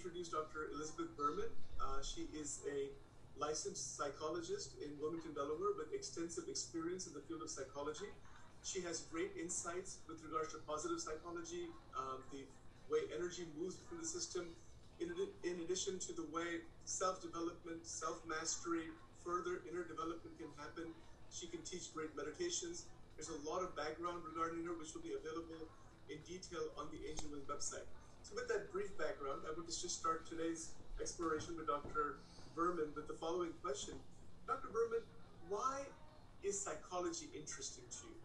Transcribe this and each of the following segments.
introduce Dr. Elizabeth Berman. Uh, she is a licensed psychologist in Wilmington, Delaware, with extensive experience in the field of psychology. She has great insights with regards to positive psychology, um, the way energy moves through the system, in, in addition to the way self development, self mastery, further inner development can happen. She can teach great meditations. There's a lot of background regarding her, which will be available in detail on the Angel Wing website. So, with that brief background, I would just start today's exploration with Dr. Berman with the following question Dr. Berman, why is psychology interesting to you?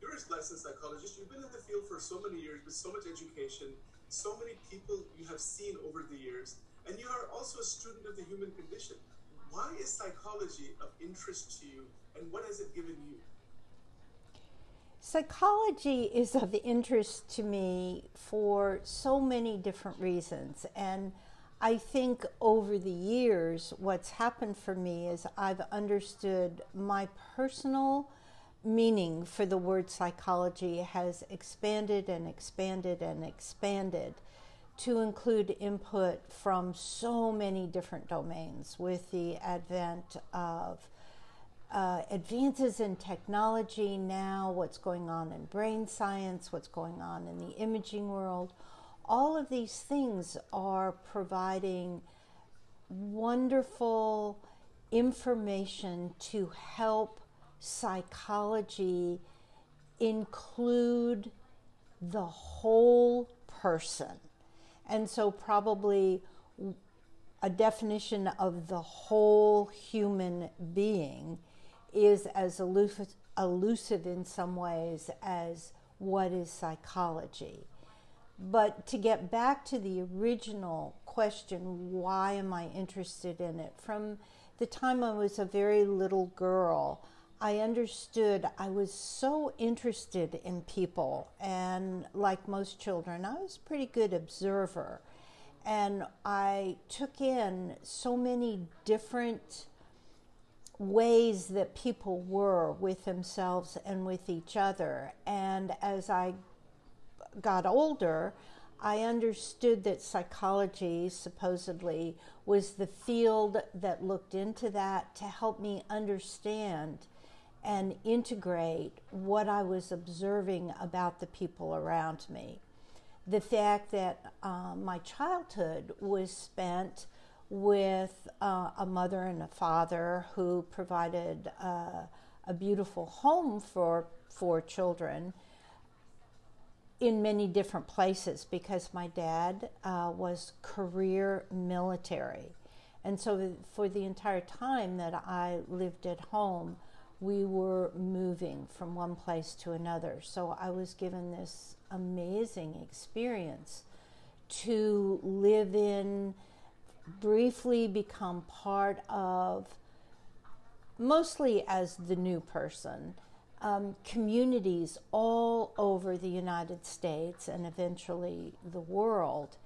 You're a licensed psychologist. You've been in the field for so many years with so much education, so many people you have seen over the years, and you are also a student of the human condition. Why is psychology of interest to you, and what has it given you? Psychology is of interest to me for so many different reasons. And I think over the years, what's happened for me is I've understood my personal meaning for the word psychology has expanded and expanded and expanded to include input from so many different domains with the advent of uh, advances in technology now, what's going on in brain science, what's going on in the imaging world. All of these things are providing wonderful information to help psychology include the whole person. And so, probably a definition of the whole human being is as elusive, elusive in some ways as what is psychology. But to get back to the original question, why am I interested in it? From the time I was a very little girl, I understood I was so interested in people, and like most children, I was a pretty good observer. And I took in so many different ways that people were with themselves and with each other. And as I got older, I understood that psychology supposedly was the field that looked into that to help me understand and integrate what I was observing about the people around me. The fact that uh, my childhood was spent with uh, a mother and a father who provided uh, a beautiful home for for children in many different places because my dad uh, was career military. And so, for the entire time that I lived at home, we were moving from one place to another. So I was given this amazing experience to live in, briefly become part of, mostly as the new person, um, communities all over the United States and eventually the world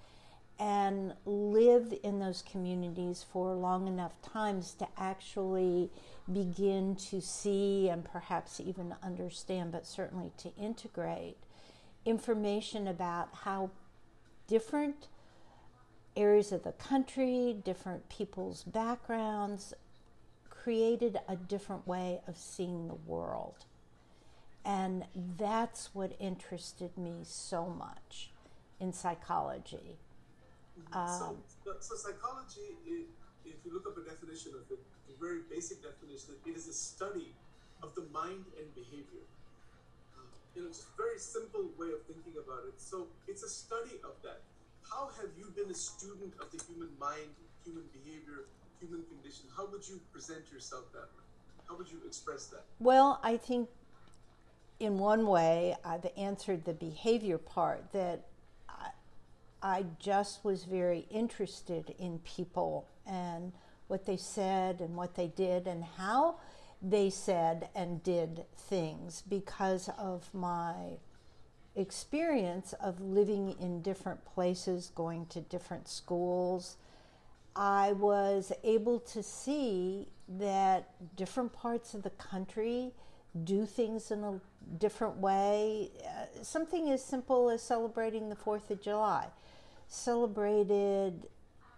and live in those communities for long enough times to actually begin to see and perhaps even understand, but certainly to integrate information about how different areas of the country, different people's backgrounds created a different way of seeing the world. And that's what interested me so much in psychology. Um, so, so, psychology, if you look up a definition of it, a very basic definition, it is a study of the mind and behavior. Uh, you know, just a very simple way of thinking about it. So it's a study of that. How have you been a student of the human mind, human behavior, human condition? How would you present yourself that way? How would you express that? Well, I think in one way I've answered the behavior part that I just was very interested in people and what they said and what they did and how they said and did things because of my experience of living in different places, going to different schools. I was able to see that different parts of the country do things in a different way. Uh, something as simple as celebrating the 4th of July celebrated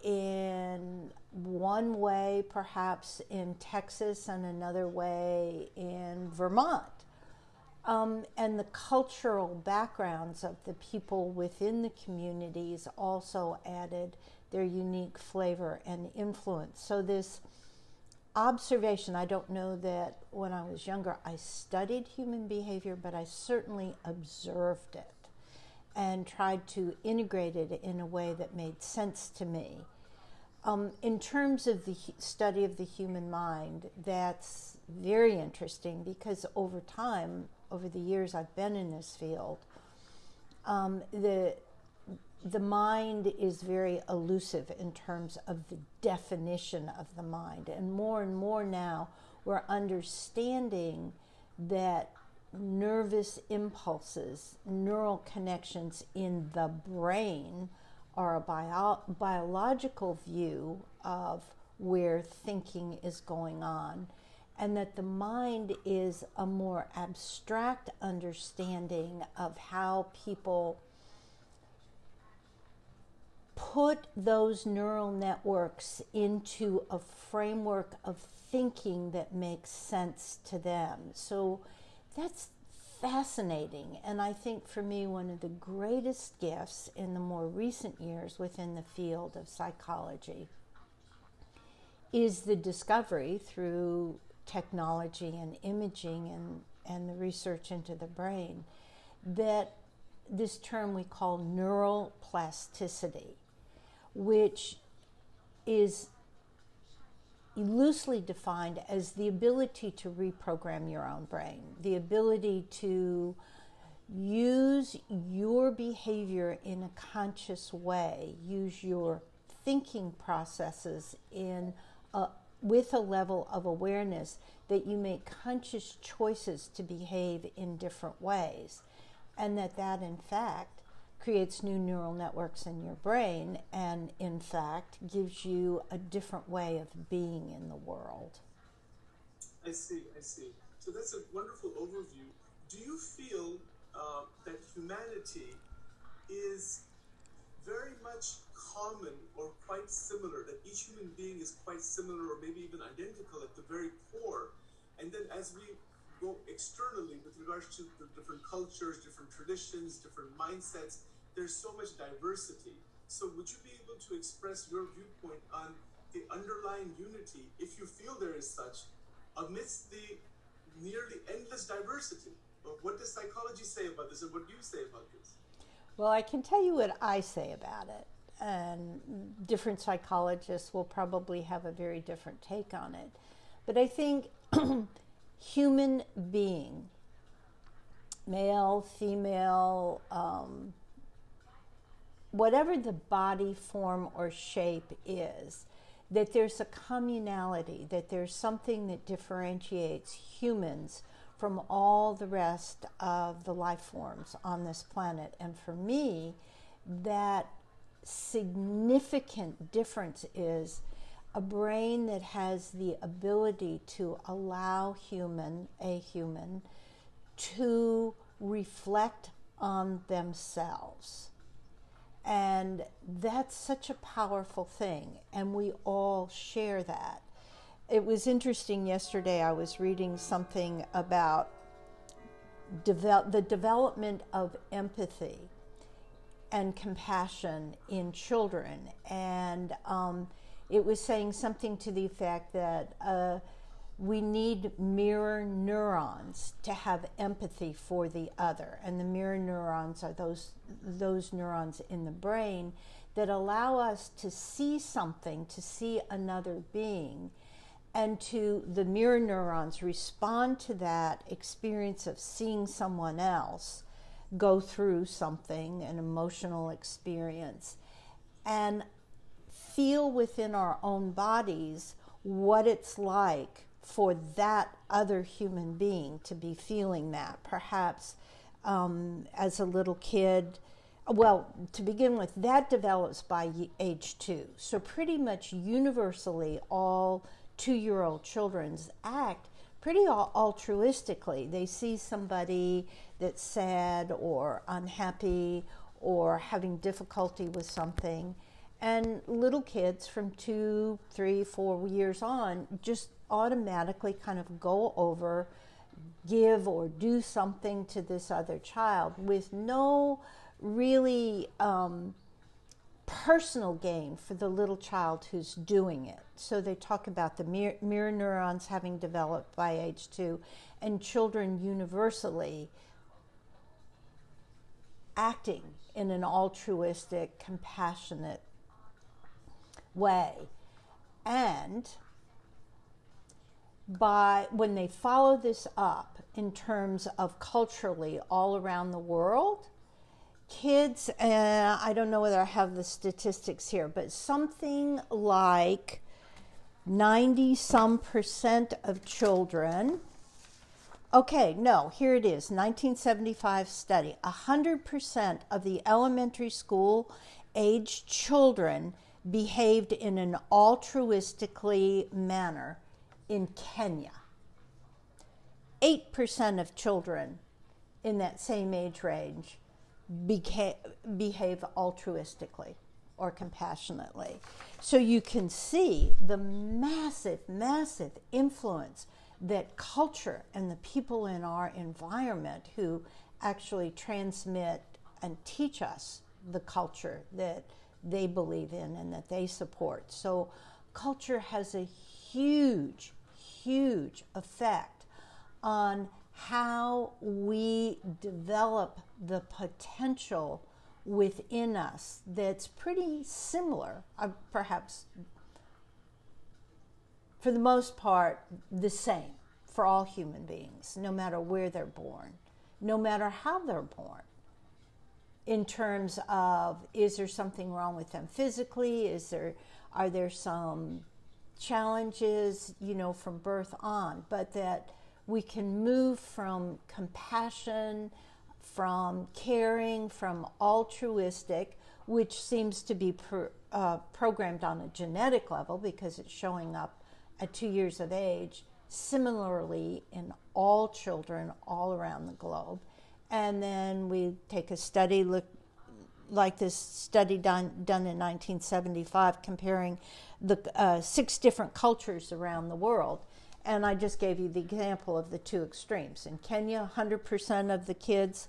in one way, perhaps in Texas, and another way in Vermont. Um, and the cultural backgrounds of the people within the communities also added their unique flavor and influence. So, this observation I don't know that when I was younger I studied human behavior, but I certainly observed it and tried to integrate it in a way that made sense to me. Um, in terms of the study of the human mind, that's very interesting because over time, over the years I've been in this field, um, the the mind is very elusive in terms of the definition of the mind, and more and more now we're understanding that nervous impulses, neural connections in the brain are a bio- biological view of where thinking is going on, and that the mind is a more abstract understanding of how people put those neural networks into a framework of thinking that makes sense to them. So that's fascinating. And I think for me, one of the greatest gifts in the more recent years within the field of psychology is the discovery through technology and imaging and, and the research into the brain that this term we call neural plasticity, which is loosely defined as the ability to reprogram your own brain, the ability to use your behavior in a conscious way, use your thinking processes in a, with a level of awareness that you make conscious choices to behave in different ways, and that that in fact creates new neural networks in your brain and, in fact, gives you a different way of being in the world. I see, I see. So that's a wonderful overview. Do you feel uh, that humanity is very much common or quite similar, that each human being is quite similar or maybe even identical at the very core? And then as we go externally with regards to the different cultures, different traditions, different mindsets, there's so much diversity. So, would you be able to express your viewpoint on the underlying unity, if you feel there is such, amidst the nearly endless diversity? What does psychology say about this, and what do you say about this? Well, I can tell you what I say about it, and different psychologists will probably have a very different take on it. But I think human being, male, female, um, whatever the body form or shape is, that there's a communality, that there's something that differentiates humans from all the rest of the life forms on this planet. And for me, that significant difference is a brain that has the ability to allow human, a human, to reflect on themselves and that's such a powerful thing, and we all share that. It was interesting yesterday, I was reading something about devel- the development of empathy and compassion in children, and um, it was saying something to the effect that. Uh, we need mirror neurons to have empathy for the other. And the mirror neurons are those those neurons in the brain that allow us to see something to see another being. And to the mirror neurons respond to that experience of seeing someone else go through something an emotional experience and feel within our own bodies what it's like for that other human being to be feeling that. Perhaps um, as a little kid, well, to begin with, that develops by age two. So, pretty much universally, all two year old children's act pretty altruistically. They see somebody that's sad or unhappy or having difficulty with something, And little kids from two, three, four years on just automatically kind of go over, give or do something to this other child with no really um, personal gain for the little child who's doing it. So they talk about the mirror, mirror neurons having developed by age two, and children universally acting in an altruistic, compassionate way. And by when they follow this up in terms of culturally all around the world, kids, uh, I don't know whether I have the statistics here, but something like 90 some percent of children. Okay, no, here it is 1975 study. 100% of the elementary school age children behaved in an altruistically manner in Kenya. 8% of children in that same age range beca- behave altruistically or compassionately. So you can see the massive, massive influence that culture and the people in our environment who actually transmit and teach us the culture that they believe in and that they support. So culture has a huge, huge effect on how we develop the potential within us that's pretty similar, uh, perhaps for the most part, the same for all human beings, no matter where they're born, no matter how they're born. In terms of, is there something wrong with them physically? Is there, are there some challenges, you know, from birth on? But that we can move from compassion, from caring, from altruistic, which seems to be uh, programmed on a genetic level because it's showing up at two years of age, similarly in all children all around the globe. And then we take a study look like this study done done in 1975 comparing the uh, six different cultures around the world and I just gave you the example of the two extremes. In Kenya, 100% of the kids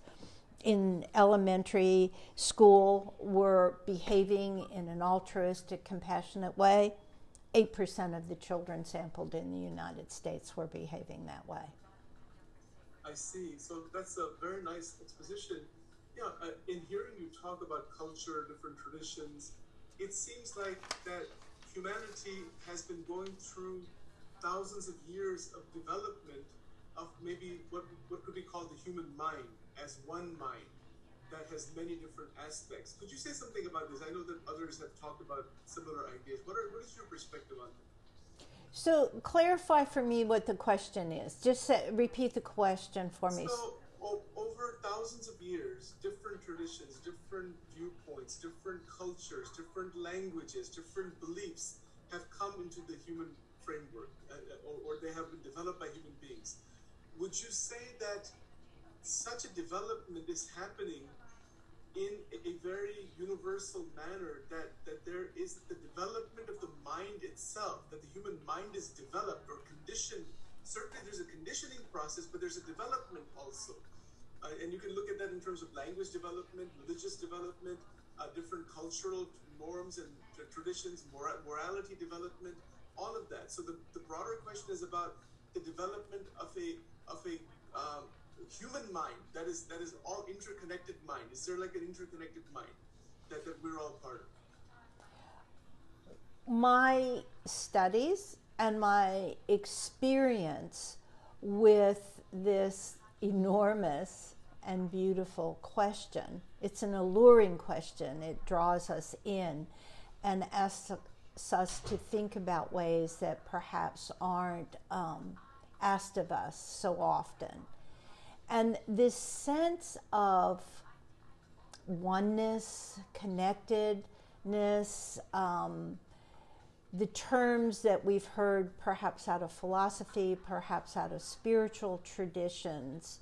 in elementary school were behaving in an altruistic, compassionate way. 8% of the children sampled in the United States were behaving that way. I see. So that's a very nice exposition. Yeah, uh, in hearing you talk about culture, different traditions, it seems like that humanity has been going through thousands of years of development of maybe what, what could be called the human mind as one mind that has many different aspects. Could you say something about this? I know that others have talked about similar ideas. What, are, what is your perspective on that? So clarify for me what the question is. Just say, repeat the question for me. So o- over thousands of years, different traditions, different viewpoints, different cultures, different languages, different beliefs have come into the human framework, uh, uh, or, or they have been developed by human beings. Would you say that such a development is happening in a very universal manner that, that there is the development of the mind itself, that the human mind is developed or conditioned. Certainly, there's a conditioning process, but there's a development also. Uh, and you can look at that in terms of language development, religious development, uh, different cultural norms and traditions, mora- morality development all of that. So the, the broader question is about the development of a of a um, human mind that is that is all interconnected mind. Is there like an interconnected mind that, that we're all part of? My studies and my experience with this enormous and beautiful question. It's an alluring question. It draws us in and asks us to think about ways that perhaps aren't um, asked of us so often. And this sense of oneness, connectedness, um, the terms that we've heard perhaps out of philosophy, perhaps out of spiritual traditions,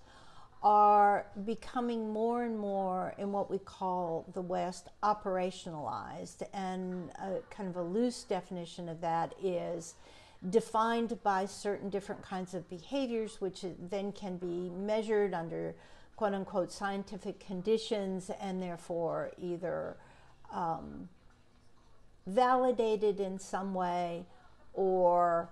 are becoming more and more in what we call the West operationalized. And a kind of a loose definition of that is defined by certain different kinds of behaviors, which then can be measured under quote unquote scientific conditions and therefore either um, validated in some way or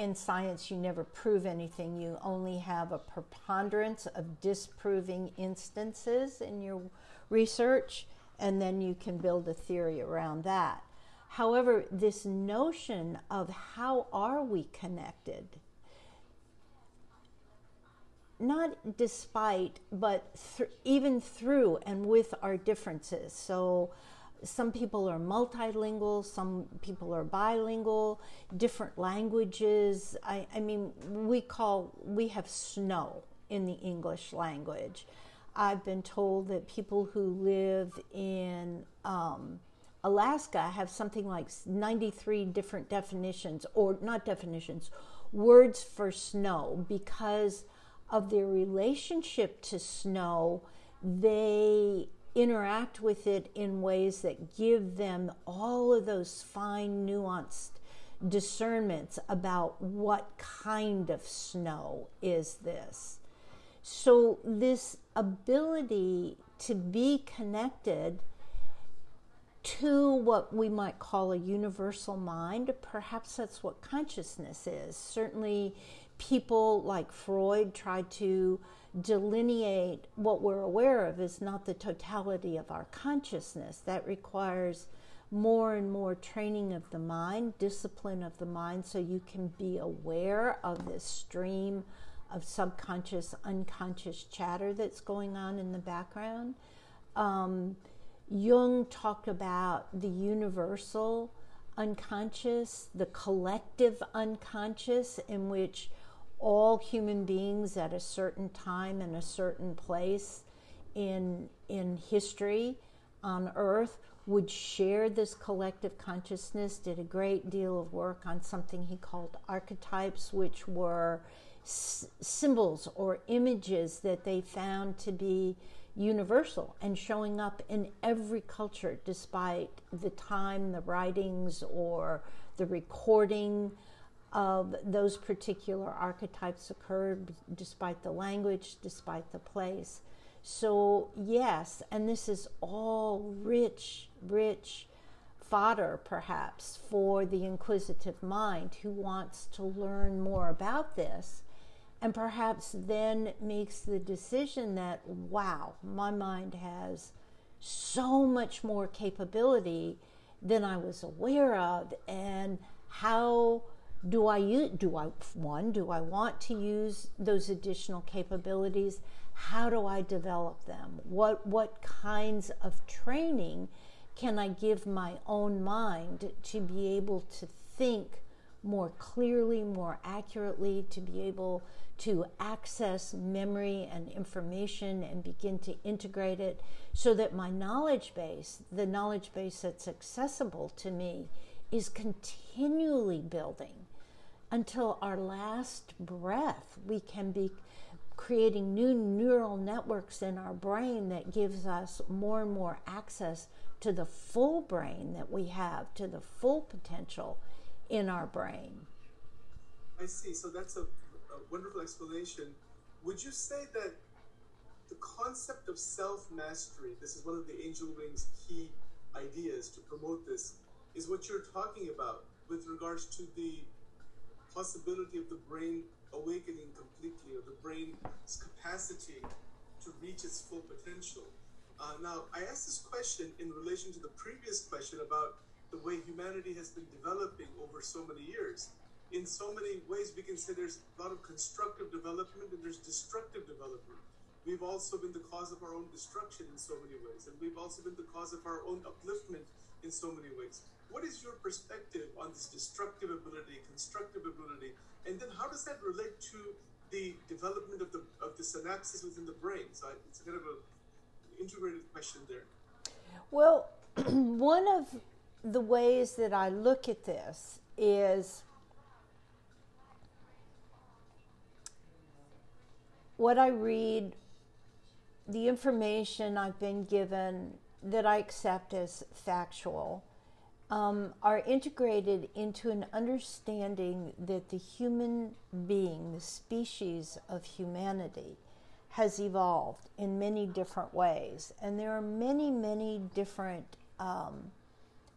in science you never prove anything. You only have a preponderance of disproving instances in your research and then you can build a theory around that. However this notion of how are we connected not despite but th- even through and with our differences. So some people are multilingual, some people are bilingual, different languages. I, I mean, we call, we have snow in the English language. I've been told that people who live in um, Alaska have something like 93 different definitions, or not definitions, words for snow because of their relationship to snow. They interact with it in ways that give them all of those fine, nuanced discernments about what kind of snow is this. So, this ability to be connected to what we might call a universal mind, perhaps that's what consciousness is. Certainly, people like Freud tried to delineate what we're aware of is not the totality of our consciousness. That requires more and more training of the mind, discipline of the mind, so you can be aware of this stream of subconscious, unconscious chatter that's going on in the background. Um, Jung talked about the universal unconscious, the collective unconscious, in which all human beings at a certain time and a certain place in, in history on earth would share this collective consciousness, did a great deal of work on something he called archetypes, which were s- symbols or images that they found to be universal and showing up in every culture, despite the time, the writings, or the recording of those particular archetypes occurred despite the language, despite the place. So, yes, and this is all rich, rich fodder perhaps for the inquisitive mind who wants to learn more about this and perhaps then makes the decision that, wow, my mind has so much more capability than I was aware of, and how do I use, do I one do I want to use those additional capabilities? How do I develop them? What what kinds of training can I give my own mind to be able to think more clearly, more accurately, to be able to access memory and information and begin to integrate it so that my knowledge base, the knowledge base that's accessible to me, is continually building until our last breath. We can be creating new neural networks in our brain that gives us more and more access to the full brain that we have, to the full potential in our brain. I see. So that's a, a wonderful explanation. Would you say that the concept of self mastery, this is one of the Angel Wings key ideas to promote this, is what you're talking about with regards to the possibility of the brain awakening completely or the brain's capacity to reach its full potential. Uh, now, I asked this question in relation to the previous question about the way humanity has been developing over so many years. In so many ways, we can say there's a lot of constructive development and there's destructive development. We've also been the cause of our own destruction in so many ways, and we've also been the cause of our own upliftment in so many ways. What is your perspective on this destructive ability, constructive ability, and then how does that relate to the development of the of the synapses within the brain? So it's kind of an integrated question there. Well, one of the ways that I look at this is what I read, the information I've been given that I accept as factual, um, are integrated into an understanding that the human being, the species of humanity, has evolved in many different ways. And there are many, many different um,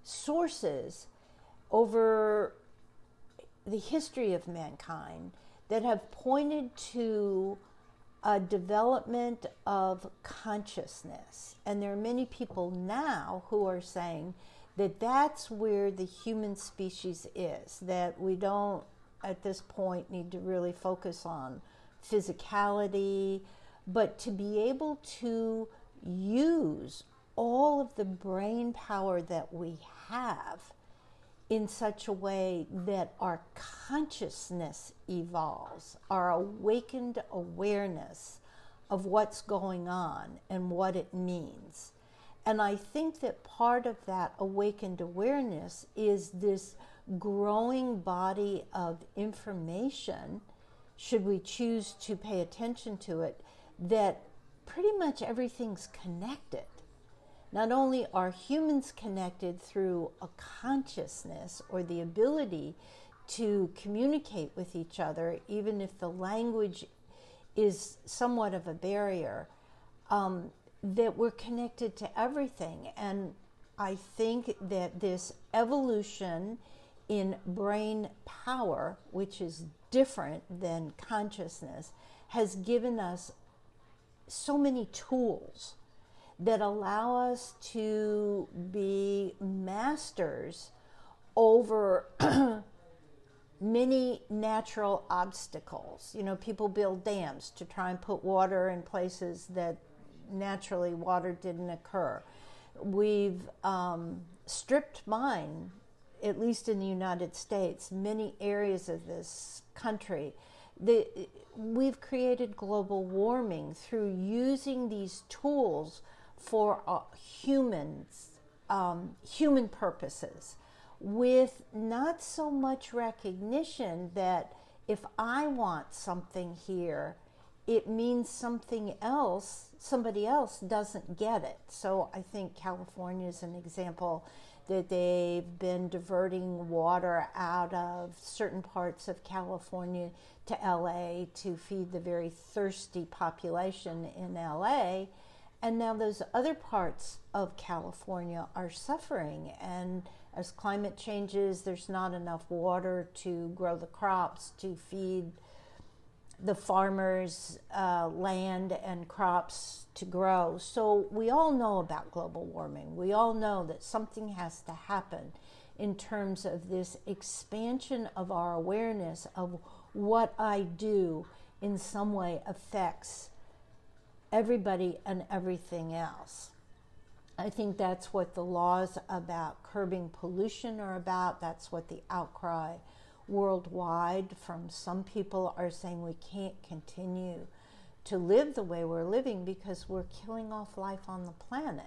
sources over the history of mankind that have pointed to a development of consciousness. And there are many people now who are saying that that's where the human species is, that we don't at this point need to really focus on physicality, but to be able to use all of the brain power that we have in such a way that our consciousness evolves, our awakened awareness of what's going on and what it means. And I think that part of that awakened awareness is this growing body of information, should we choose to pay attention to it, that pretty much everything's connected. Not only are humans connected through a consciousness or the ability to communicate with each other, even if the language is somewhat of a barrier, um, that we're connected to everything. And I think that this evolution in brain power, which is different than consciousness, has given us so many tools that allow us to be masters over many natural obstacles. You know, people build dams to try and put water in places that naturally water didn't occur. We've um, stripped mine, at least in the United States, many areas of this country. The, we've created global warming through using these tools for uh, humans, um, human purposes, with not so much recognition that if I want something here, it means something else, somebody else doesn't get it. So I think California is an example that they've been diverting water out of certain parts of California to LA to feed the very thirsty population in LA. And now those other parts of California are suffering. And as climate changes, there's not enough water to grow the crops, to feed the farmers' uh, land and crops to grow. So we all know about global warming. We all know that something has to happen in terms of this expansion of our awareness of what I do in some way affects everybody and everything else. I think that's what the laws about curbing pollution are about. That's what the outcry worldwide from some people are saying we can't continue to live the way we're living because we're killing off life on the planet.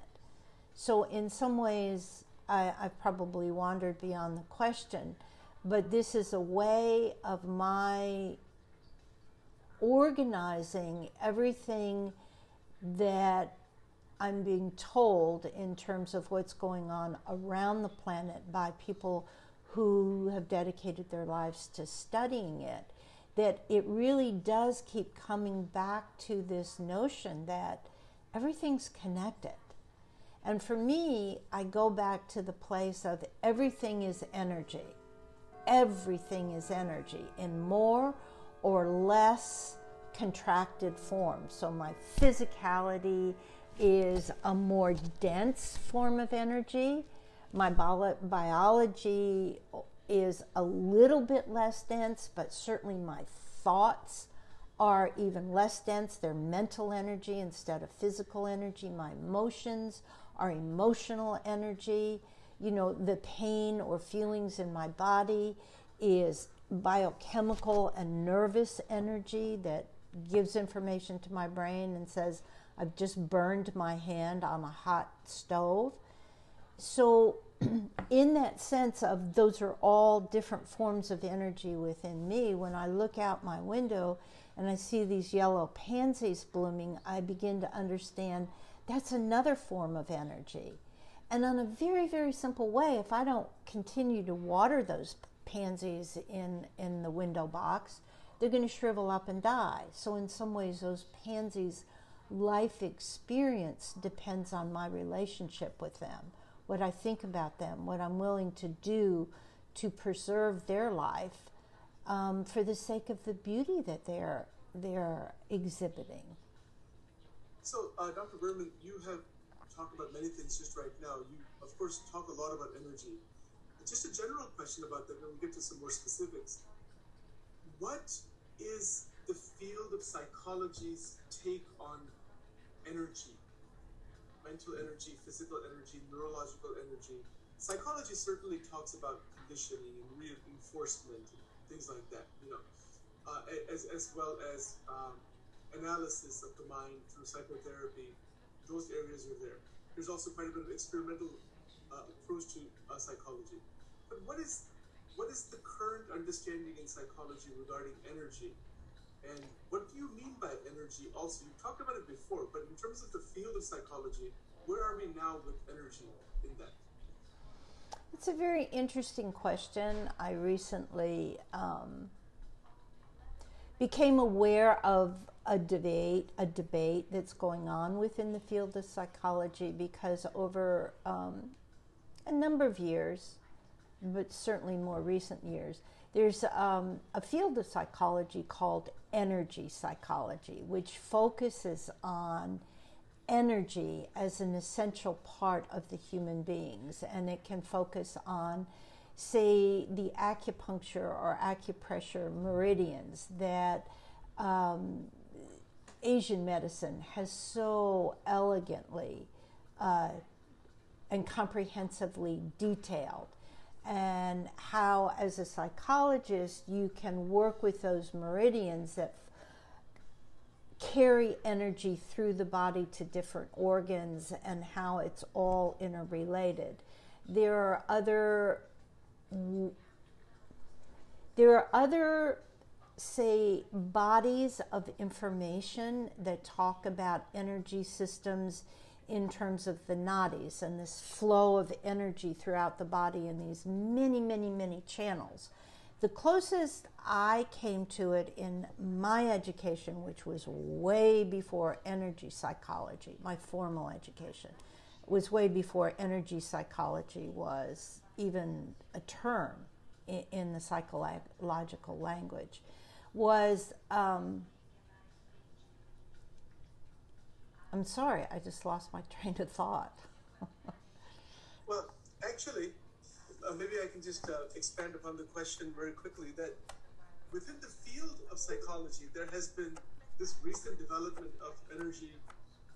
So, in some ways, I, I've probably wandered beyond the question, but this is a way of my organizing everything that I'm being told in terms of what's going on around the planet by people who have dedicated their lives to studying it, that it really does keep coming back to this notion that everything's connected. And for me, I go back to the place of everything is energy. Everything is energy in more or less contracted form. So my physicality is a more dense form of energy my biology is a little bit less dense, but certainly my thoughts are even less dense. They're mental energy instead of physical energy. My emotions are emotional energy. You know, the pain or feelings in my body is biochemical and nervous energy that gives information to my brain and says, I've just burned my hand on a hot stove. So, in that sense of those are all different forms of energy within me, when I look out my window and I see these yellow pansies blooming, I begin to understand that's another form of energy. And on a very, very simple way, if I don't continue to water those pansies in, in the window box, they're going to shrivel up and die. So, in some ways, those pansies' life experience depends on my relationship with them, what I think about them, what I'm willing to do to preserve their life um, for the sake of the beauty that they're they're exhibiting. So, uh, Dr. Berman, you have talked about many things just right now. You, of course, talk a lot about energy. Just a general question about that, and we'll get to some more specifics. What is the field of psychology's take on energy? Mental energy, physical energy, neurological energy. Psychology certainly talks about conditioning and reinforcement and things like that, you know, uh, as, as well as um, analysis of the mind through psychotherapy. Those areas are there. There's also quite a bit of experimental uh, approach to uh, psychology. But what is what is the current understanding in psychology regarding energy? And what do you mean by energy also? You talked about it before, but in terms of the field of psychology, where are we now with energy in that? It's a very interesting question. I recently um, became aware of a debate, a debate that's going on within the field of psychology because over um, a number of years, but certainly more recent years, there's um, a field of psychology called energy psychology, which focuses on energy as an essential part of the human beings, and it can focus on, say, the acupuncture or acupressure meridians that um, Asian medicine has so elegantly uh, and comprehensively detailed. And how, as a psychologist, you can work with those meridians that carry energy through the body to different organs and how it's all interrelated. There are other there are other say bodies of information that talk about energy systems in terms of the nadis and this flow of energy throughout the body in these many many many channels. The closest I came to it in my education, which was way before energy psychology, my formal education, was way before energy psychology was even a term in, in the psychological language, was um, I'm sorry, I just lost my train of thought. well, actually, uh, maybe I can just uh, expand upon the question very quickly that within the field of psychology, there has been this recent development of energy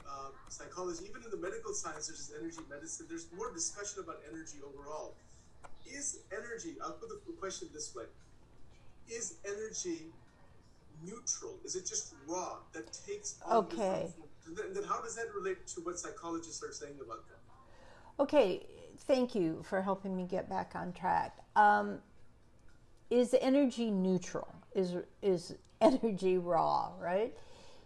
uh, psychology. Even in the medical science, such as energy medicine, there's more discussion about energy overall. Is energy, I'll put the question this way Is energy neutral? Is it just raw that takes on Okay. Then, then how does that relate to what psychologists are saying about that? Okay, thank you for helping me get back on track. Um, is energy neutral? Is is energy raw? Right.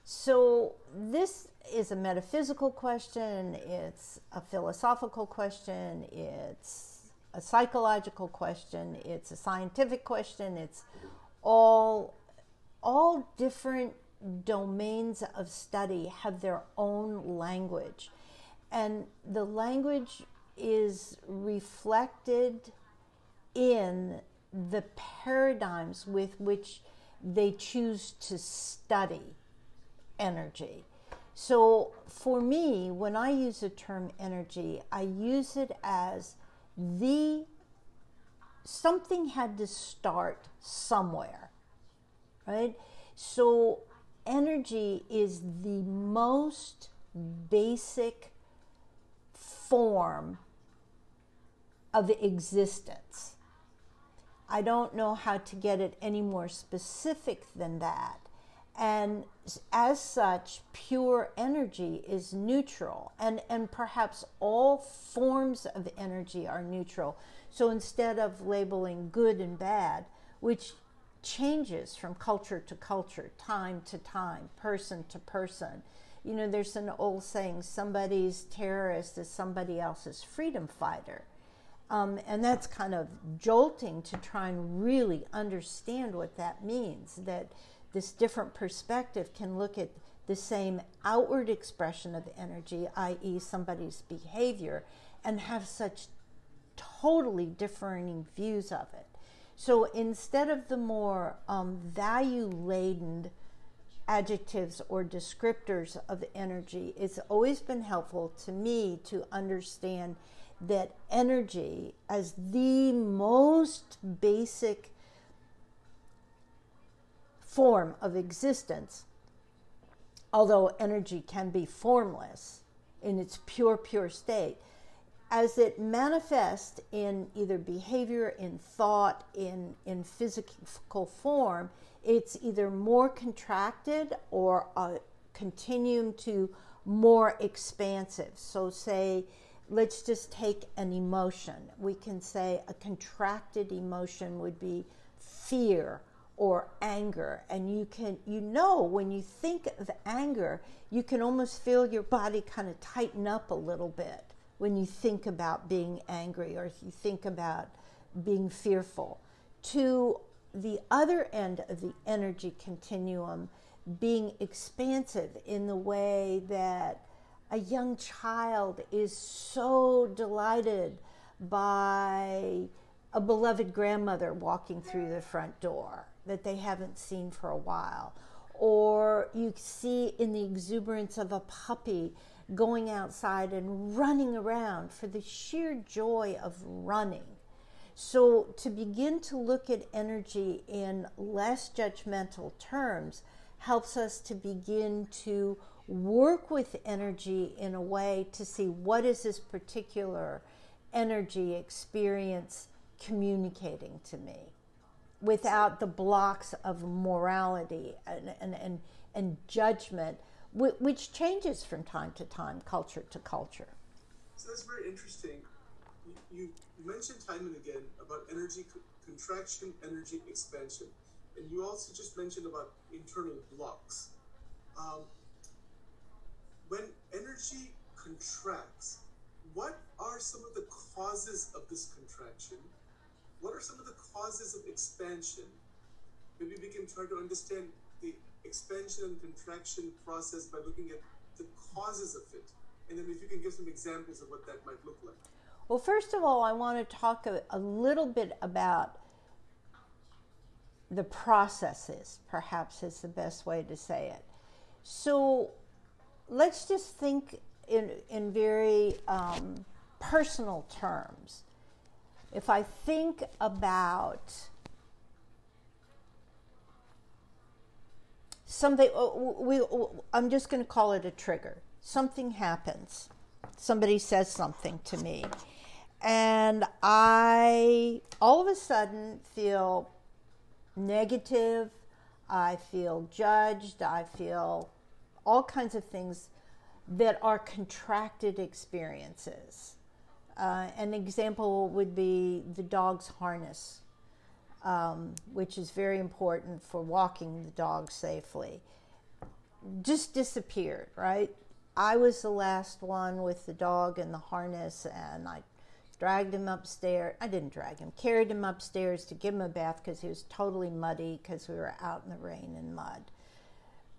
So this is a metaphysical question. It's a philosophical question. It's a psychological question. It's a scientific question. It's all all different domains of study have their own language. And the language is reflected in the paradigms with which they choose to study energy. So for me, when I use the term energy, I use it as the something had to start somewhere, right? So energy is the most basic form of existence. I don't know how to get it any more specific than that. And as such, pure energy is neutral, and, and perhaps all forms of energy are neutral. So instead of labeling good and bad, which changes from culture to culture, time to time, person to person. You know, there's an old saying somebody's terrorist is somebody else's freedom fighter. Um, and that's kind of jolting to try and really understand what that means. That this different perspective can look at the same outward expression of energy, i.e., somebody's behavior, and have such totally differing views of it. So instead of the more um, value laden adjectives or descriptors of energy, it's always been helpful to me to understand that energy, as the most basic form of existence, although energy can be formless in its pure, pure state, as it manifests in either behavior, in thought, in, in physical form, it's either more contracted or uh, a continuum to more expansive. So, say, let's just take an emotion. We can say a contracted emotion would be fear or anger and you can you know when you think of anger you can almost feel your body kind of tighten up a little bit when you think about being angry or if you think about being fearful to the other end of the energy continuum being expansive in the way that a young child is so delighted by a beloved grandmother walking through the front door that they haven't seen for a while. Or you see in the exuberance of a puppy going outside and running around for the sheer joy of running. So, to begin to look at energy in less judgmental terms helps us to begin to work with energy in a way to see what is this particular energy experience communicating to me without the blocks of morality and, and, and, and judgment, which changes from time to time, culture to culture. So that's very interesting. You, mentioned time and again about energy contraction, energy expansion, and you also just mentioned about internal blocks. Um, when energy contracts, what are some of the causes of this contraction? what are some of the causes of expansion? Maybe we can try to understand the expansion and contraction process by looking at the causes of it. And then if you can give some examples of what that might look like. Well, first of all, I want to talk a, a little bit about the processes, perhaps is the best way to say it. So let's just think in, in very um, personal terms if I think about something, oh, we, I'm just going to call it a trigger. Something happens. Somebody says something to me. And I all of a sudden feel negative. I feel judged. I feel all kinds of things that are contracted experiences. Uh, an example would be the dog's harness, um, which is very important for walking the dog safely. Just disappeared, right? I was the last one with the dog and the harness, and I dragged him upstairs. I didn't drag him, carried him upstairs to give him a bath because he was totally muddy because we were out in the rain and mud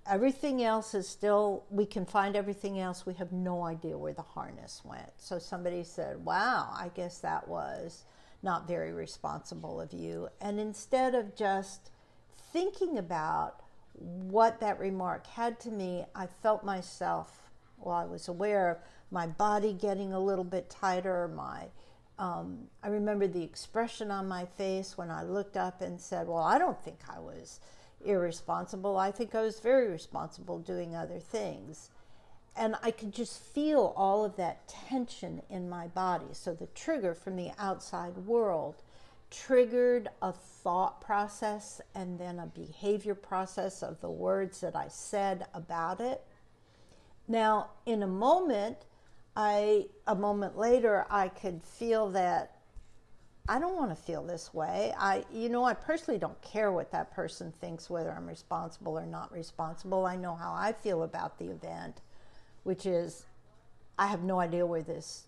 everything else is still we can find everything else we have no idea where the harness went so somebody said wow i guess that was not very responsible of you and instead of just thinking about what that remark had to me i felt myself well i was aware of my body getting a little bit tighter my um, i remember the expression on my face when i looked up and said well i don't think i was irresponsible. I think I was very responsible doing other things. And I could just feel all of that tension in my body. So the trigger from the outside world triggered a thought process and then a behavior process of the words that I said about it. Now, in a moment, I a moment later I could feel that I don't want to feel this way. I, you know, I personally don't care what that person thinks, whether I'm responsible or not responsible. I know how I feel about the event, which is I have no idea where this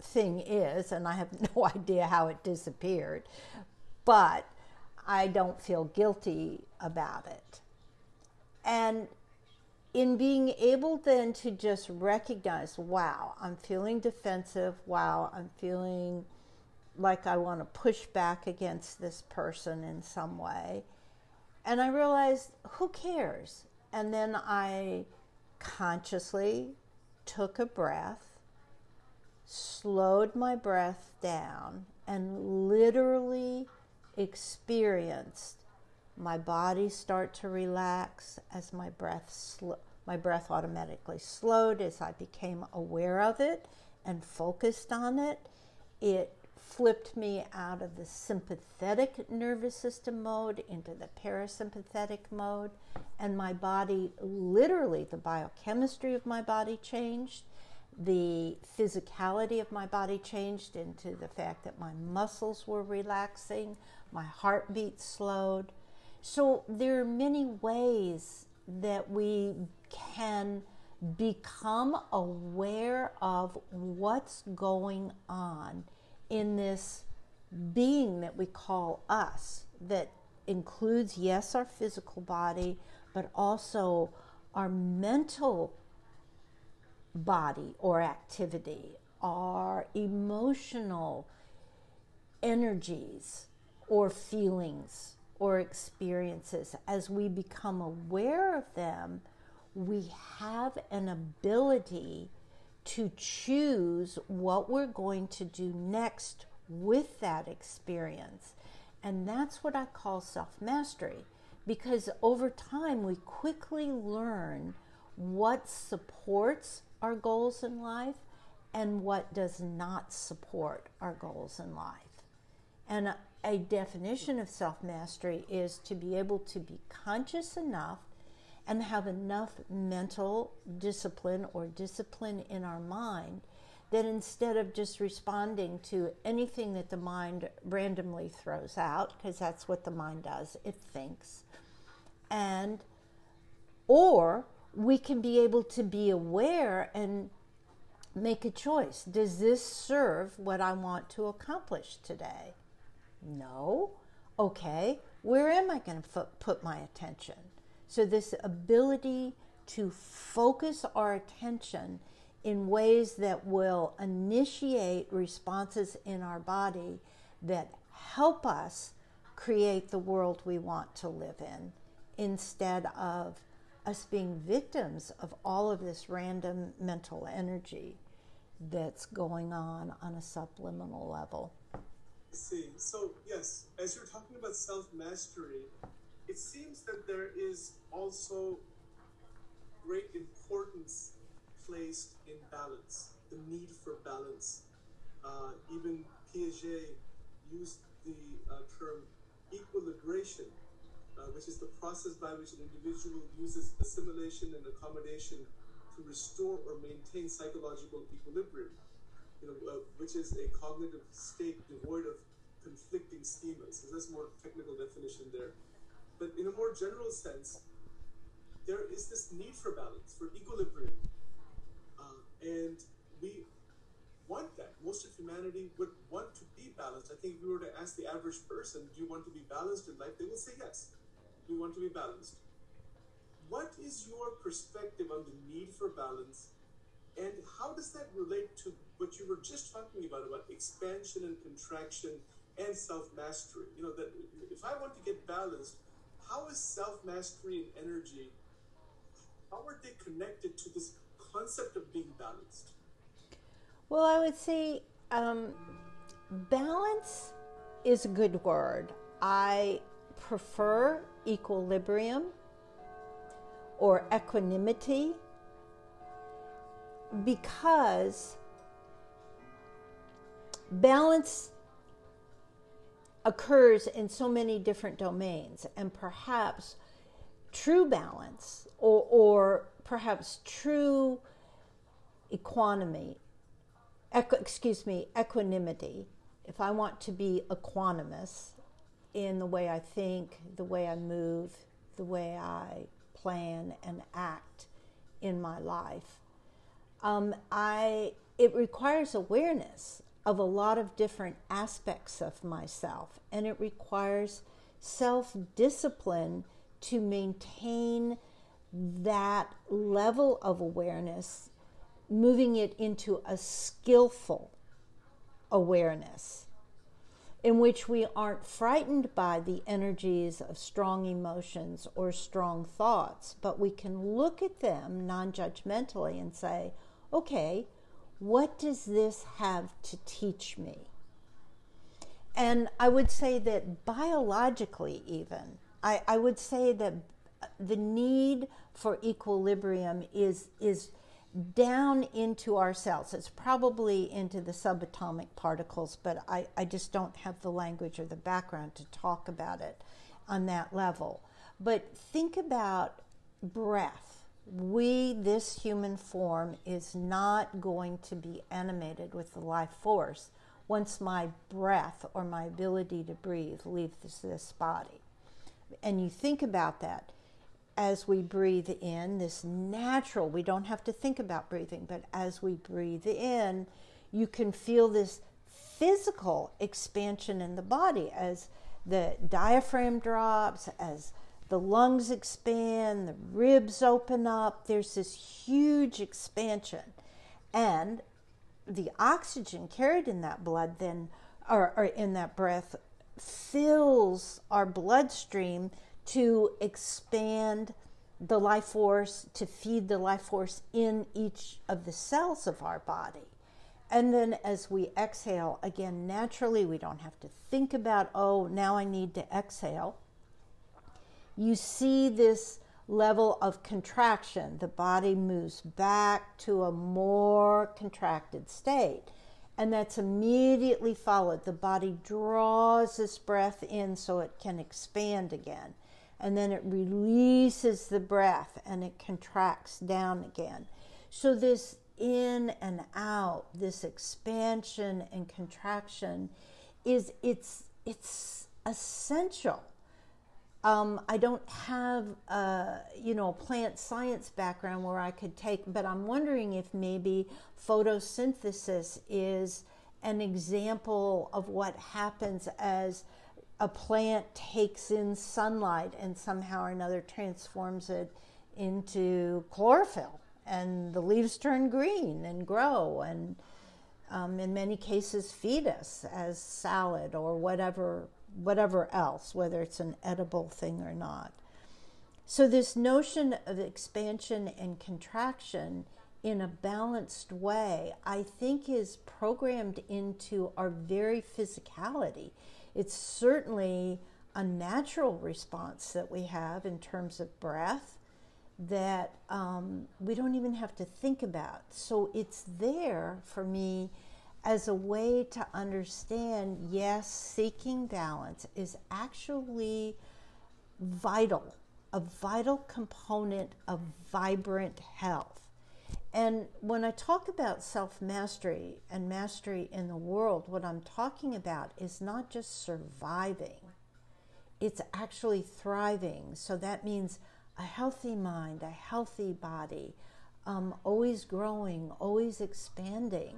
thing is, and I have no idea how it disappeared. But I don't feel guilty about it. And in being able then to just recognize, wow, I'm feeling defensive, wow, I'm feeling like I want to push back against this person in some way. And I realized, who cares? And then I consciously took a breath, slowed my breath down, and literally experienced my body start to relax as my breath sl- my breath automatically slowed as I became aware of it and focused on it. It flipped me out of the sympathetic nervous system mode into the parasympathetic mode, and my body literally, the biochemistry of my body changed. The physicality of my body changed into the fact that my muscles were relaxing, my heartbeat slowed. So, there are many ways that we can become aware of what's going on in this being that we call us, that includes, yes, our physical body, but also our mental body or activity, our emotional energies or feelings or experiences. As we become aware of them, we have an ability to choose what we're going to do next with that experience. And that's what I call self mastery because over time we quickly learn what supports our goals in life and what does not support our goals in life. And a, definition of self mastery is to be able to be conscious enough and have enough mental discipline or discipline in our mind that instead of just responding to anything that the mind randomly throws out, because that's what the mind does, it thinks, and or we can be able to be aware and make a choice. Does this serve what I want to accomplish today? No. Okay, where am I going to put my attention? So, this ability to focus our attention in ways that will initiate responses in our body that help us create the world we want to live in instead of us being victims of all of this random mental energy that's going on on a subliminal level. I see. So, yes, as you're talking about self mastery, it seems that there is also great importance placed in balance, the need for balance. Uh, even Piaget used the uh, term equilibration, uh, which is the process by which an individual uses assimilation and accommodation to restore or maintain psychological equilibrium, you know, uh, which is a cognitive state devoid of conflicting schemas. So that's more technical definition there. But in a more general sense, there is this need for balance, for equilibrium. Uh, and we want that. Most of humanity would want to be balanced. I think if we were to ask the average person, do you want to be balanced in life? They will say yes. We want to be balanced. What is your perspective on the need for balance? And how does that relate to what you were just talking about, about expansion and contraction and self mastery? You know, that if I want to get balanced, how is self mastery and energy? How are they connected to this concept of being balanced? Well, I would say um, balance is a good word. I prefer equilibrium or equanimity because balance occurs in so many different domains, and perhaps true balance or, or perhaps true equanimity, equ- excuse me, equanimity. If I want to be equanimous in the way I think, the way I move, the way I plan and act in my life, um, I it requires awareness of a lot of different aspects of myself, and it requires self discipline to maintain that level of awareness, moving it into a skillful awareness in which we aren't frightened by the energies of strong emotions or strong thoughts, but we can look at them non judgmentally and say, okay, what does this have to teach me? And I would say that biologically, even, I, I would say that the need for equilibrium is, is down into our cells. It's probably into the subatomic particles, but I, I just don't have the language or the background to talk about it on that level. But think about breath. We, this human form, is not going to be animated with the life force once my breath or my ability to breathe leaves this, this body. And you think about that as we breathe in, this natural, we don't have to think about breathing, but as we breathe in, you can feel this physical expansion in the body as the diaphragm drops, as the lungs expand, the ribs open up. There's this huge expansion. And the oxygen carried in that blood then, or, or in that breath, fills our bloodstream to expand the life force, to feed the life force in each of the cells of our body. And then as we exhale, again, naturally, we don't have to think about, oh, now I need to exhale. You see this level of contraction. The body moves back to a more contracted state. And that's immediately followed. The body draws this breath in so it can expand again and then it releases the breath and it contracts down again. So, this in and out, this expansion and contraction is it's it's essential. Um, I don't have a you know a plant science background where I could take, but I'm wondering if maybe photosynthesis is an example of what happens as a plant takes in sunlight and somehow or another transforms it into chlorophyll and the leaves turn green and grow and um, in many cases feed us as salad or whatever whatever else whether it's an edible thing or not so this notion of expansion and contraction in a balanced way i think is programmed into our very physicality it's certainly a natural response that we have in terms of breath that um, we don't even have to think about. So it's there for me as a way to understand yes, seeking balance is actually vital, a vital component of vibrant health. And when I talk about self mastery and mastery in the world, what I'm talking about is not just surviving, it's actually thriving. So that means a healthy mind, a healthy body, um, always growing, always expanding.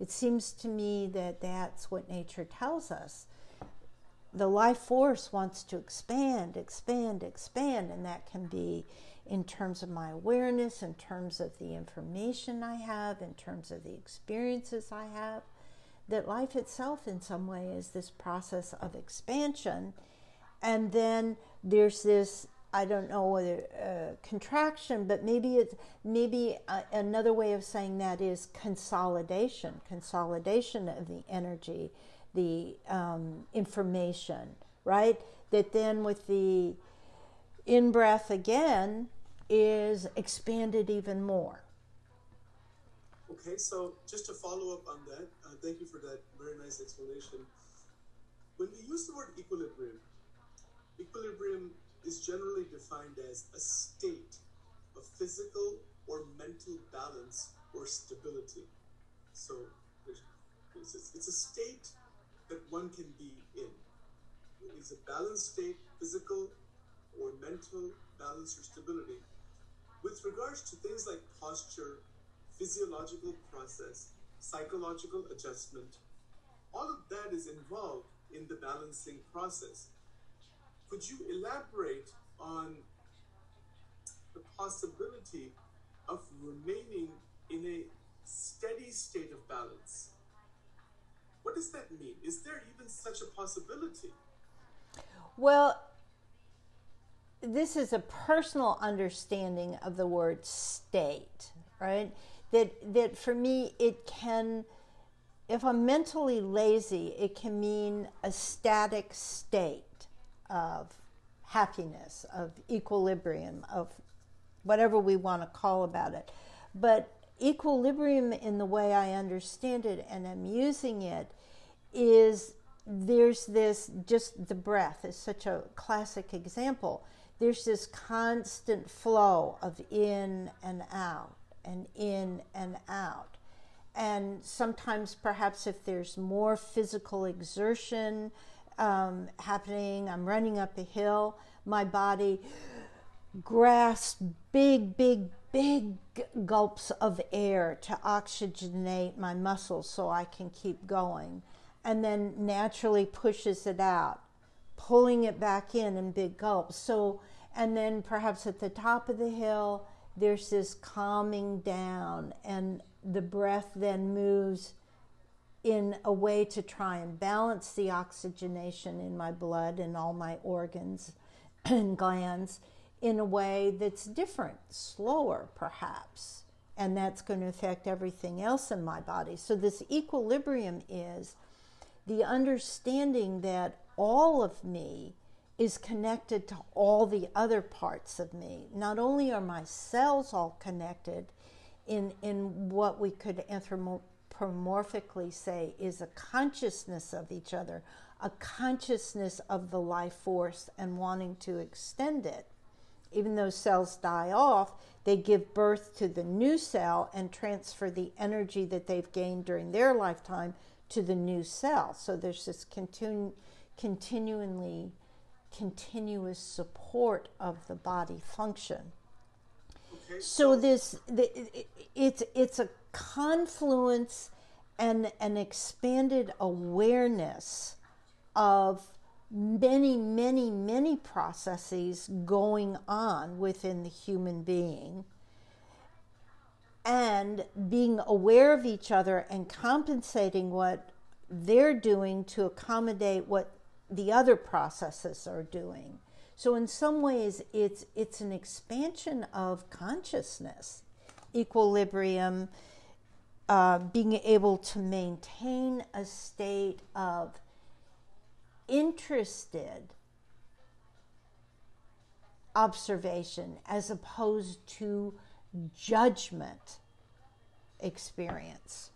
It seems to me that that's what nature tells us. The life force wants to expand, expand, expand, and that can be in terms of my awareness, in terms of the information I have, in terms of the experiences I have. That life itself, in some way, is this process of expansion. And then there's this I don't know whether uh, contraction, but maybe it's maybe uh, another way of saying that is consolidation, consolidation of the energy, the um, information, right? That then with the in breath again, is expanded even more. Okay, so just to follow up on that, uh, thank you for that very nice explanation. When we use the word equilibrium, equilibrium is generally defined as a state of physical or mental balance or stability. So it's, a state that one can be in. It is a balanced state physical or mental balance or stability? With regards to things like posture, physiological process, psychological adjustment, all of that is involved in the balancing process. Could you elaborate on the possibility of remaining in a steady state of balance? What does that mean? Is there even such a possibility? Well, this is a personal understanding of the word state, right? That that for me it can if I'm mentally lazy, it can mean a static state of happiness, of equilibrium, of whatever we want to call about it. But equilibrium in the way I understand it and I'm using it is there's this just the breath is such a classic example there's this constant flow of in and out and in and out. And sometimes, perhaps, if there's more physical exertion um, happening, I'm running up a hill, my body grasps big, big, big gulps of air to oxygenate my muscles so I can keep going, and then naturally pushes it out, pulling it back in in big gulps. So and then perhaps at the top of the hill, there's this calming down, and the breath then moves in a way to try and balance the oxygenation in my blood and all my organs and glands in a way that's different, slower perhaps, and that's going to affect everything else in my body. So, this equilibrium is the understanding that all of me is connected to all the other parts of me. Not only are my cells all connected in, in what we could anthropomorphically say is a consciousness of each other, a consciousness of the life force and wanting to extend it. Even though cells die off, they give birth to the new cell and transfer the energy that they've gained during their lifetime to the new cell. So there's this continu- continually continuous support of the body function. Okay. So this the, it's it's a confluence and an expanded awareness of many many many processes going on within the human being and being aware of each other and compensating what they're doing to accommodate what the other processes are doing. So in some ways, it's it's an expansion of consciousness, equilibrium, uh, being able to maintain a state of interested observation as opposed to judgment experience.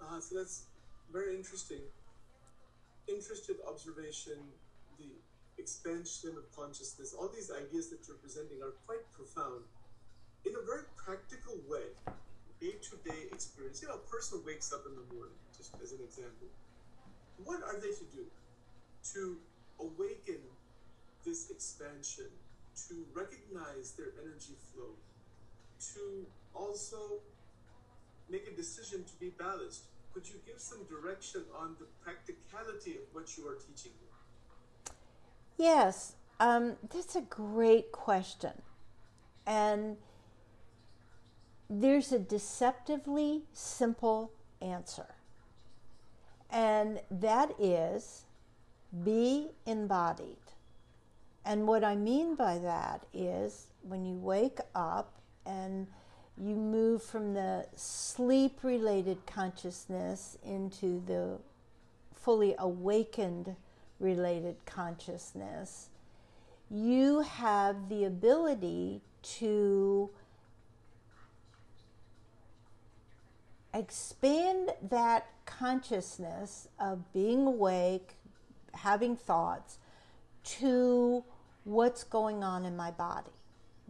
Uh, so that's very interesting interested observation, the expansion of consciousness, all these ideas that you're presenting are quite profound. In a very practical way, day to day experience, you know, a person wakes up in the morning, just as an example. What are they to do to awaken this expansion, to recognize their energy flow, to also make a decision to be balanced, could you give some direction on the practicality of what you are teaching? Yes, um, that's a great question. And there's a deceptively simple answer. And that is be embodied. And what I mean by that is when you wake up and you move from the sleep related consciousness into the fully awakened related consciousness, you have the ability to expand that consciousness of being awake, having thoughts, to what's going on in my body.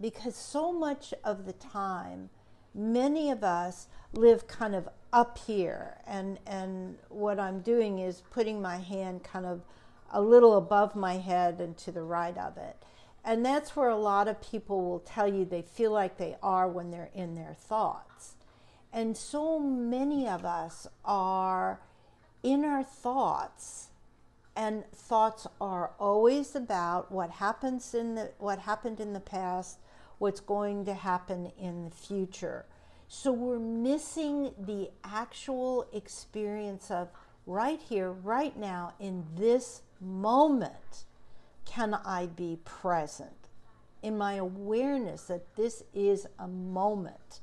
Because so much of the time, many of us live kind of up here, and and what I'm doing is putting my hand kind of a little above my head and to the right of it. And that's where a lot of people will tell you they feel like they are when they're in their thoughts. And so many of us are in our thoughts and thoughts are always about what happens in the what happened in the past, what's going to happen in the future. So we're missing the actual experience of right here, right now, in this moment. Can I be present? In my awareness that this is a moment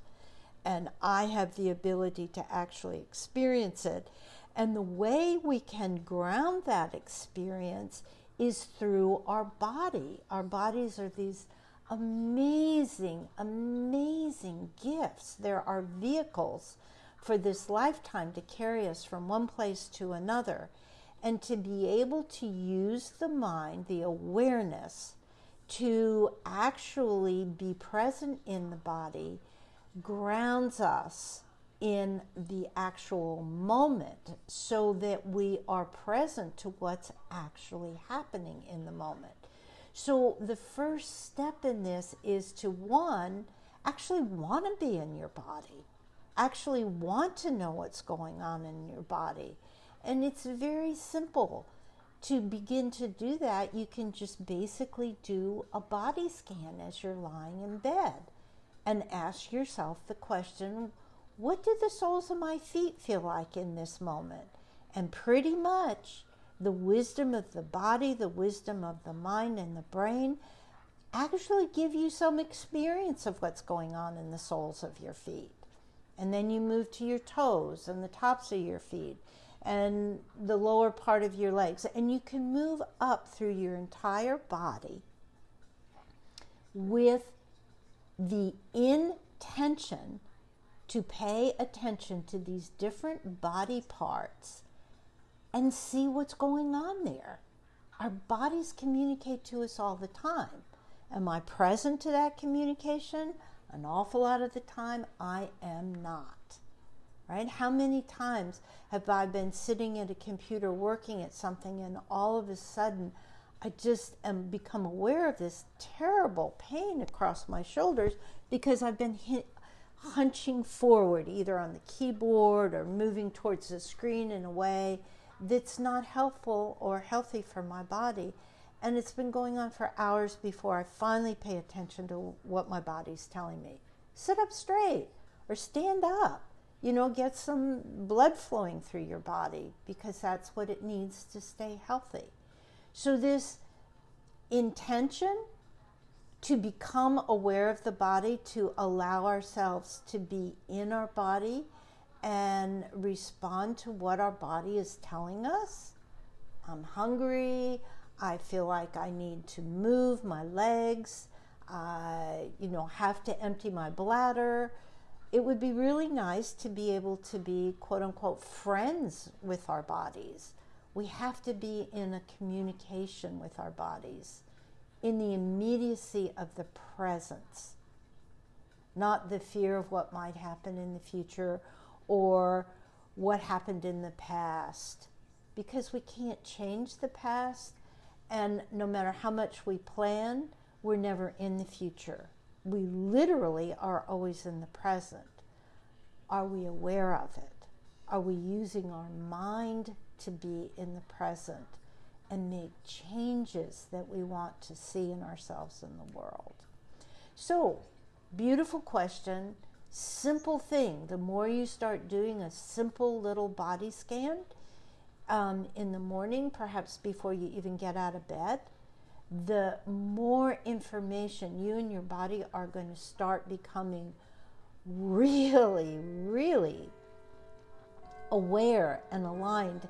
and I have the ability to actually experience it. And the way we can ground that experience is through our body. Our bodies are these amazing, amazing gifts. There are vehicles for this lifetime to carry us from one place to another. And to be able to use the mind, the awareness, to actually be present in the body grounds us in the actual moment so that we are present to what's actually happening in the moment. So, the first step in this is to one, actually want to be in your body, actually want to know what's going on in your body. And it's very simple. To begin to do that, you can just basically do a body scan as you're lying in bed and ask yourself the question what do the soles of my feet feel like in this moment? And pretty much the wisdom of the body, the wisdom of the mind and the brain actually give you some experience of what's going on in the soles of your feet. And then you move to your toes and the tops of your feet and the lower part of your legs. And you can move up through your entire body with the intention to pay attention to these different body parts and see what's going on there. Our bodies communicate to us all the time. Am I present to that communication? An awful lot of the time, I am not. Right? How many times have I been sitting at a computer working at something and all of a sudden I just am become aware of this terrible pain across my shoulders because I've been hit, hunching forward either on the keyboard or moving towards the screen in a way that's not helpful or healthy for my body. And it's been going on for hours before I finally pay attention to what my body's telling me. Sit up straight or stand up. You know, get some blood flowing through your body because that's what it needs to stay healthy. So, this intention to become aware of the body, to allow ourselves to be in our body and respond to what our body is telling us. I'm hungry. I feel like I need to move my legs. I, you know, have to empty my bladder. It would be really nice to be able to be quote unquote friends with our bodies we have to be in a communication with our bodies, in the immediacy of the presence, not the fear of what might happen in the future or what happened in the past, because we can't change the past, and no matter how much we plan, we're never in the future. We literally are always in the present. Are we aware of it? Are we using our mind to be in the present and make changes that we want to see in ourselves and the world. So, beautiful question, simple thing. The more you start doing a simple little body scan um, in the morning, perhaps before you even get out of bed, the more information you and your body are going to start becoming really, really aware and aligned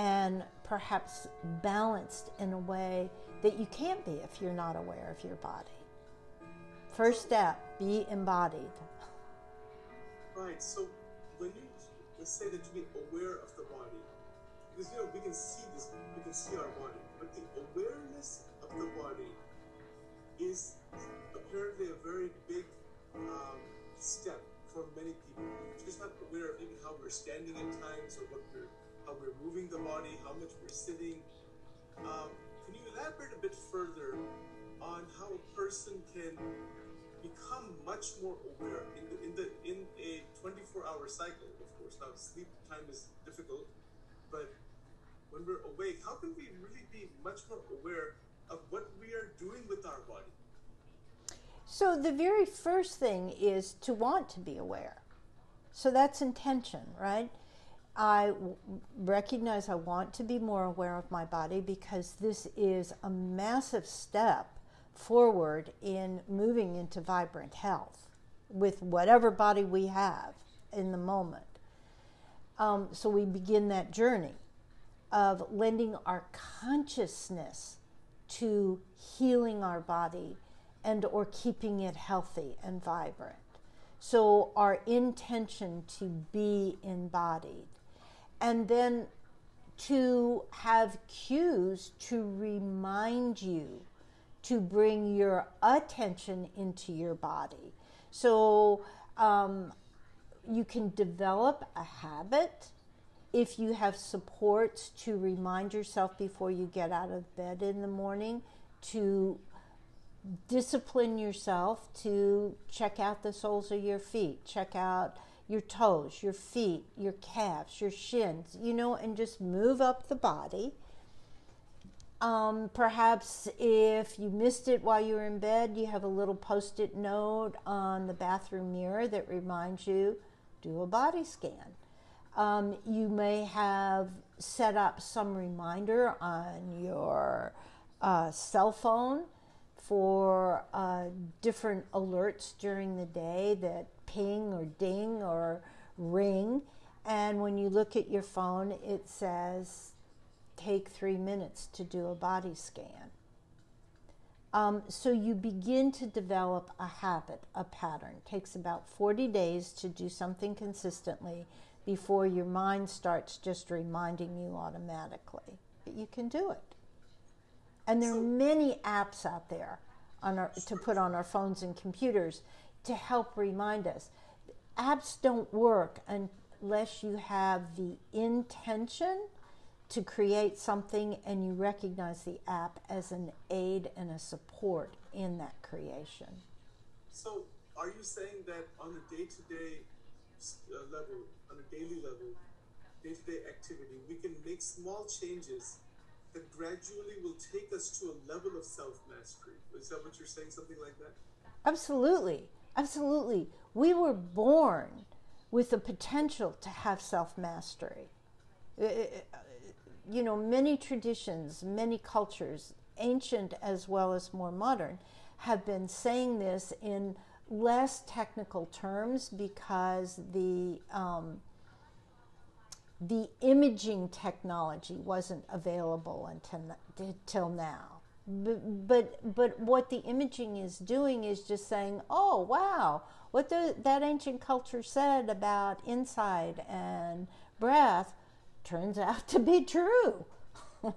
and perhaps balanced in a way that you can't be if you're not aware of your body. First step be embodied. Right. So when you say that to be aware of the body, because you know we can see this, we can see our body, but the awareness of the body is apparently a very big um, step for many people. We're just not aware of maybe how we're standing at times or what we're how we're moving the body, how much we're sitting. Um, can you elaborate a bit further on how a person can become much more aware in the, in the in a 24-hour cycle? Of course, now sleep time is difficult, but when we're awake, how can we really be much more aware of what we are doing with our body? So, the very first thing is to want to be aware. So, that's intention, right? I recognize I want to be more aware of my body because this is a massive step forward in moving into vibrant health with whatever body we have in the moment. Um, so we begin that journey of lending our consciousness to healing our body and or keeping it healthy and vibrant. So our intention to be embodied. And then to have cues to remind you to bring your attention into your body. So um, you can develop a habit if you have supports to remind yourself before you get out of bed in the morning to discipline yourself to check out the soles of your feet, check out your toes, your feet, your calves, your shins, you know, and just move up the body. Um, perhaps if you missed it while you were in bed, you have a little post it note on the bathroom mirror that reminds you do a body scan. Um, you may have set up some reminder on your uh, cell phone for uh, different alerts during the day that ping or ding or ring. And when you look at your phone, it says, take three minutes to do a body scan. Um, so you begin to develop a habit, a pattern. It takes about 40 days to do something consistently before your mind starts just reminding you automatically. But you can do it. And there are many apps out there our, to put on our phones and computers to help remind us. Apps don't work unless you have the intention to create something and you recognize the app as an aid and a support in that creation. So, are you saying that on a day to day level, on a daily level, day to day activity, we can make small changes that gradually will take us to a level of self mastery. Is that what you're saying? Something like that? Absolutely. Absolutely. We were born with the potential to have self mastery. You know, many traditions, many cultures, ancient as well as more modern, have been saying this in less technical terms because the um, the imaging technology wasn't available until, until now. But, but, but what the imaging is doing is just saying, oh, wow, what the, that ancient culture said about inside and breath turns out to be true.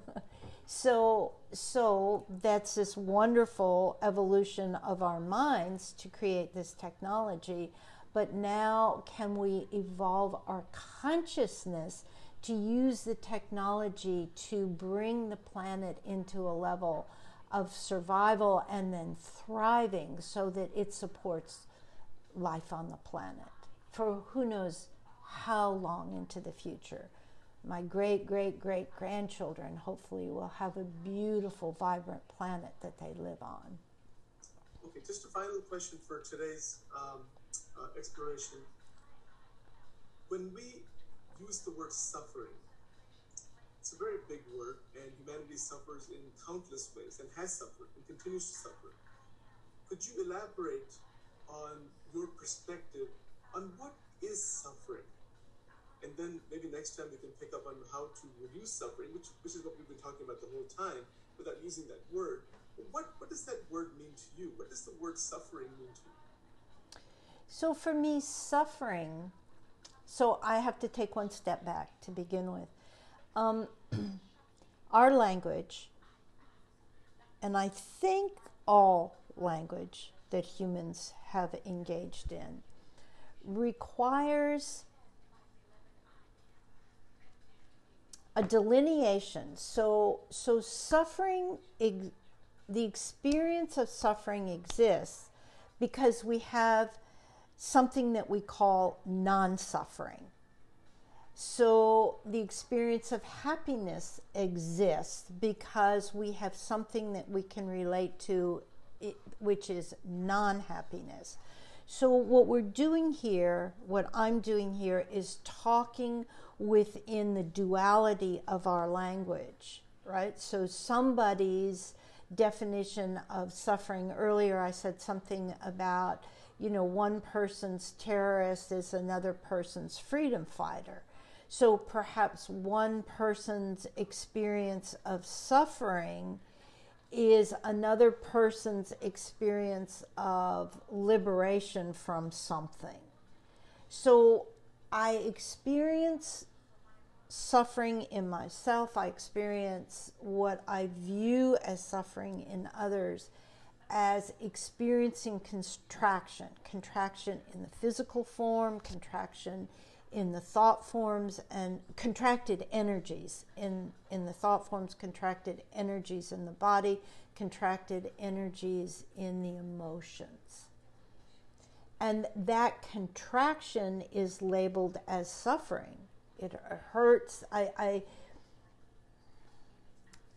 so, so that's this wonderful evolution of our minds to create this technology but now can we evolve our consciousness to use the technology to bring the planet into a level of survival and then thriving so that it supports life on the planet for who knows how long into the future. My great, great, great grandchildren hopefully will have a beautiful, vibrant planet that they live on. Okay, just a final question for today's um, uh, exploration, when we use the word suffering, it's a very big word, and humanity suffers in countless ways and has suffered and continues to suffer. Could you elaborate on your perspective on what is suffering? And then maybe next time we can pick up on how to reduce suffering, which, which is what we've been talking about the whole time, without using that word. What, what does that word mean to you? What does the word suffering mean to you? So for me, suffering, so I have to take one step back to begin with. Um, our language, and I think all language that humans have engaged in, requires a delineation. So, so suffering, the experience of suffering exists because we have something that we call non suffering. So the experience of happiness exists because we have something that we can relate to, which is non happiness. So, what we're doing here, what I'm doing here, is talking within the duality of our language, right? So, somebody's definition of suffering earlier, I said something about, you know, one person's terrorist is another person's freedom fighter. So, perhaps one person's experience of suffering is another person's experience of liberation from something. So I experience suffering in myself, I experience what I view as suffering in others as experiencing contraction, contraction in the physical form, contraction in the thought forms and contracted energies in, in the thought forms, contracted energies in the body, contracted energies in the emotions. And that contraction is labeled as suffering. It hurts. I, I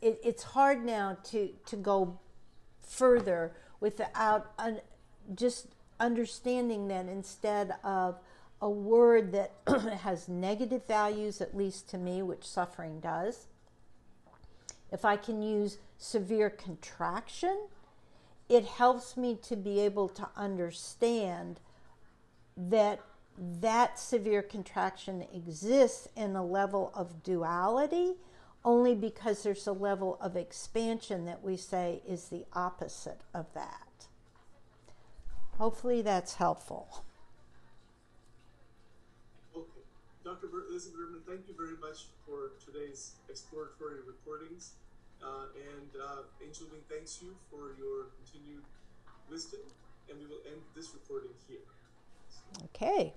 it, it's hard now to, to go further without un, just understanding that instead of a word that has negative values, at least to me, which suffering does. If I can use severe contraction, it helps me to be able to understand that that severe contraction exists in a level of duality only because there's a level of expansion that we say is the opposite of that. Hopefully that's helpful. Okay. Dr. Elizabeth Berman, thank you very much for today's exploratory recordings. Uh, and uh, Angel Wing thanks you for your continued wisdom. And we will end this recording here. Okay.